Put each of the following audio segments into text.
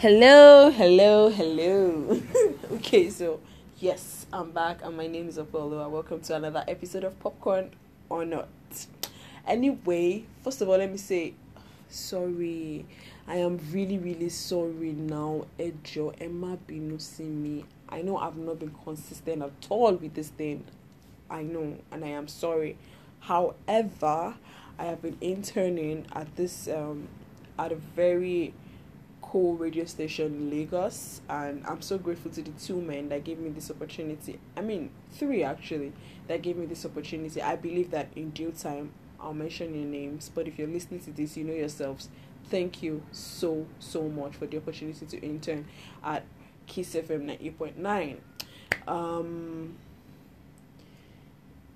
Hello, hello, hello. okay, so yes, I'm back and my name is Apollo. Welcome to another episode of Popcorn or Not. Anyway, first of all, let me say sorry. I am really, really sorry now. Ejo, Emma Binu see me. I know I've not been consistent at all with this thing. I know, and I am sorry. However, I have been interning at this um at a very cool radio station Lagos, and I'm so grateful to the two men that gave me this opportunity. I mean, three actually that gave me this opportunity. I believe that in due time I'll mention your names, but if you're listening to this, you know yourselves. Thank you so so much for the opportunity to intern at Kiss FM 98.9. Um,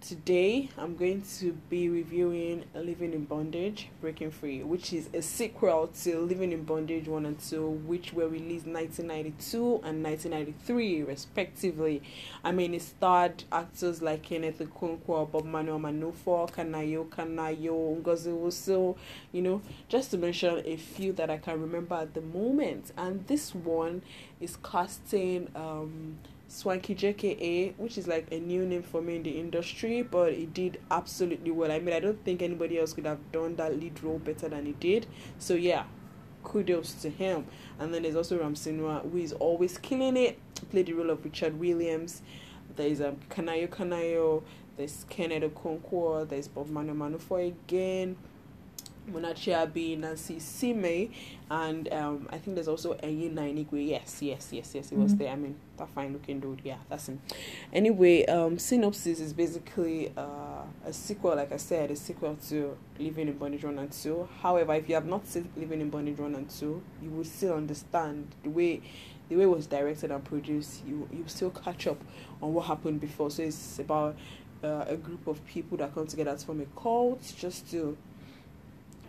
today I'm going to be reviewing Living in Bondage, Breaking Free, which is a sequel to Living in Bondage 1 and 2, which were released 1992 and 1993, respectively. I mean, it starred actors like Kenneth Okonkwo, Bob Manuel Manufo, Kanayo Kanayo, Ngozi Nwosu, you know, just to mention a few that I can remember at the moment. And this one is casting um, Swanky JKA, which is like a new name for me in the industry, but it did absolutely well. I mean, I don't think anybody else could have done that lead role better than he did. So yeah, kudos to him. And then there's also Ramsey Nouah, who is always killing it. Played the role of Richard Williams. There's um Kanayo Kanayo. There's Kenneth Okonkwo. There's Bob Manu Manufo again. Munachi Abii, Nancy Isime, and um, I think there's also Enyinna Nwigwe. Yes, yes, yes, yes, it was there. I mean, that fine looking dude. Yeah, that's him. Anyway, um, Synopsis is basically uh, a sequel, like I said, a sequel to Living in Bondage 1 and 2. However, if you have not seen Living in Bondage 1 and 2, you will still understand the way the way it was directed and produced. You you still catch up on what happened before. So it's about uh, a group of people that come together to form a cult just to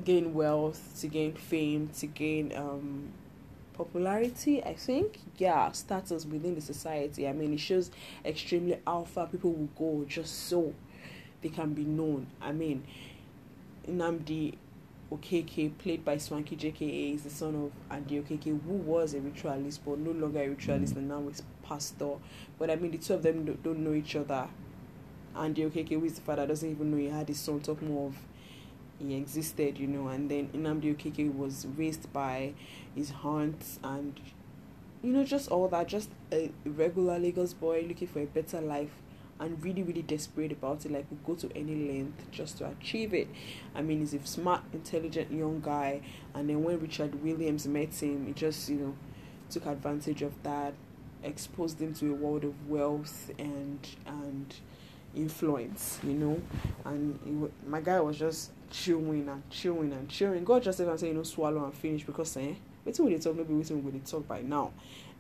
gain wealth, to gain fame, to gain um, popularity. I think, yeah, status within the society. I mean, it shows extremely alpha. People will go just so they can be known. I mean, Nnamdi Okeke, played by Swanky JKA, is the son of Andy Okeke, who was a ritualist but no longer a ritualist and now is pastor. But I mean, the two of them don't, know each other. Andy Okeke, who is the father, doesn't even know he had his son, talk more of he existed, you know, and then Nnamdi Okeke was raised by his aunts and you know, just all that, just a regular Lagos boy looking for a better life and really, really desperate about it, like would go to any length just to achieve it. I mean, he's a smart, intelligent young guy, and then when Richard Williams met him, he just, you know, took advantage of that, exposed him to a world of wealth and and influence, you know, and he, my guy was just chewing and chewing and chewing. God just even say, you know, swallow and finish because eh, wait till we talk, maybe waiting we talk by now.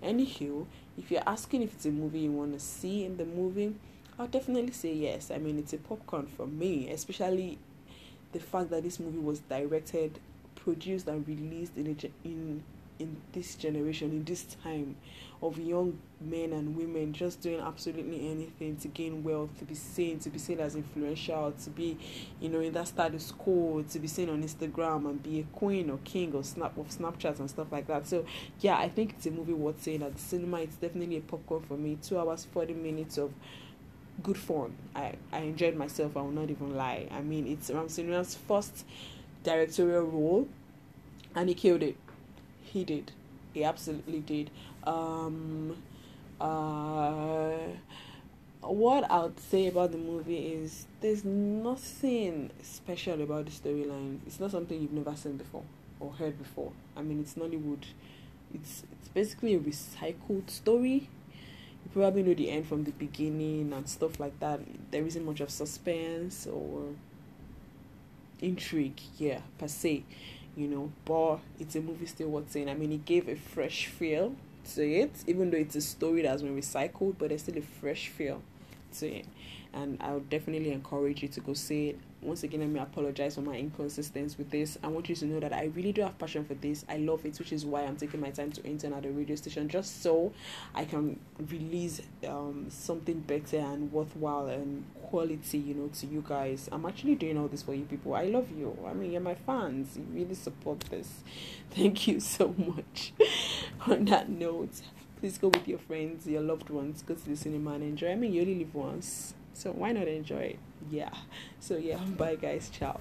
Anywho, if you're asking if it's a movie you want to see in the movie, I'll definitely say yes. I mean, it's a popcorn for me, especially the fact that this movie was directed, produced, and released in a, in in this generation, in this time of young men and women just doing absolutely anything to gain wealth, to be seen, to be seen as influential, to be, you know, in that status quo, to be seen on Instagram and be a queen or king or snap of Snapchat and stuff like that. So yeah, I think it's a movie worth seeing at the cinema. It's definitely a popcorn for me. Two hours, forty minutes of good fun. I, I enjoyed myself, I will not even lie. I mean it's Ramsey first directorial role and he killed it he did. He absolutely did. Um, uh, what I would say about the movie is there's nothing special about the storyline. It's not something you've never seen before or heard before. I mean, it's Nollywood. It's it's basically a recycled story. You probably know the end from the beginning and stuff like that. There isn't much of suspense or intrigue, yeah, per se you know, but it's a movie still worth seeing. I mean, it gave a fresh feel to it, even though it's a story that's been recycled, but there's still a fresh feel to it. And I would definitely encourage you to go see it once again, let me apologize for my inconsistency with this. I want you to know that I really do have passion for this. I love it, which is why I'm taking my time to intern at a radio station just so I can release um, something better and worthwhile and quality, you know, to you guys. I'm actually doing all this for you people. I love you. I mean, you're my fans. You really support this. Thank you so much. On that note, please go with your friends, your loved ones, go to the cinema and enjoy. I mean, you only live once, so why not enjoy it? Yeah. So, yeah, bye, guys. Ciao.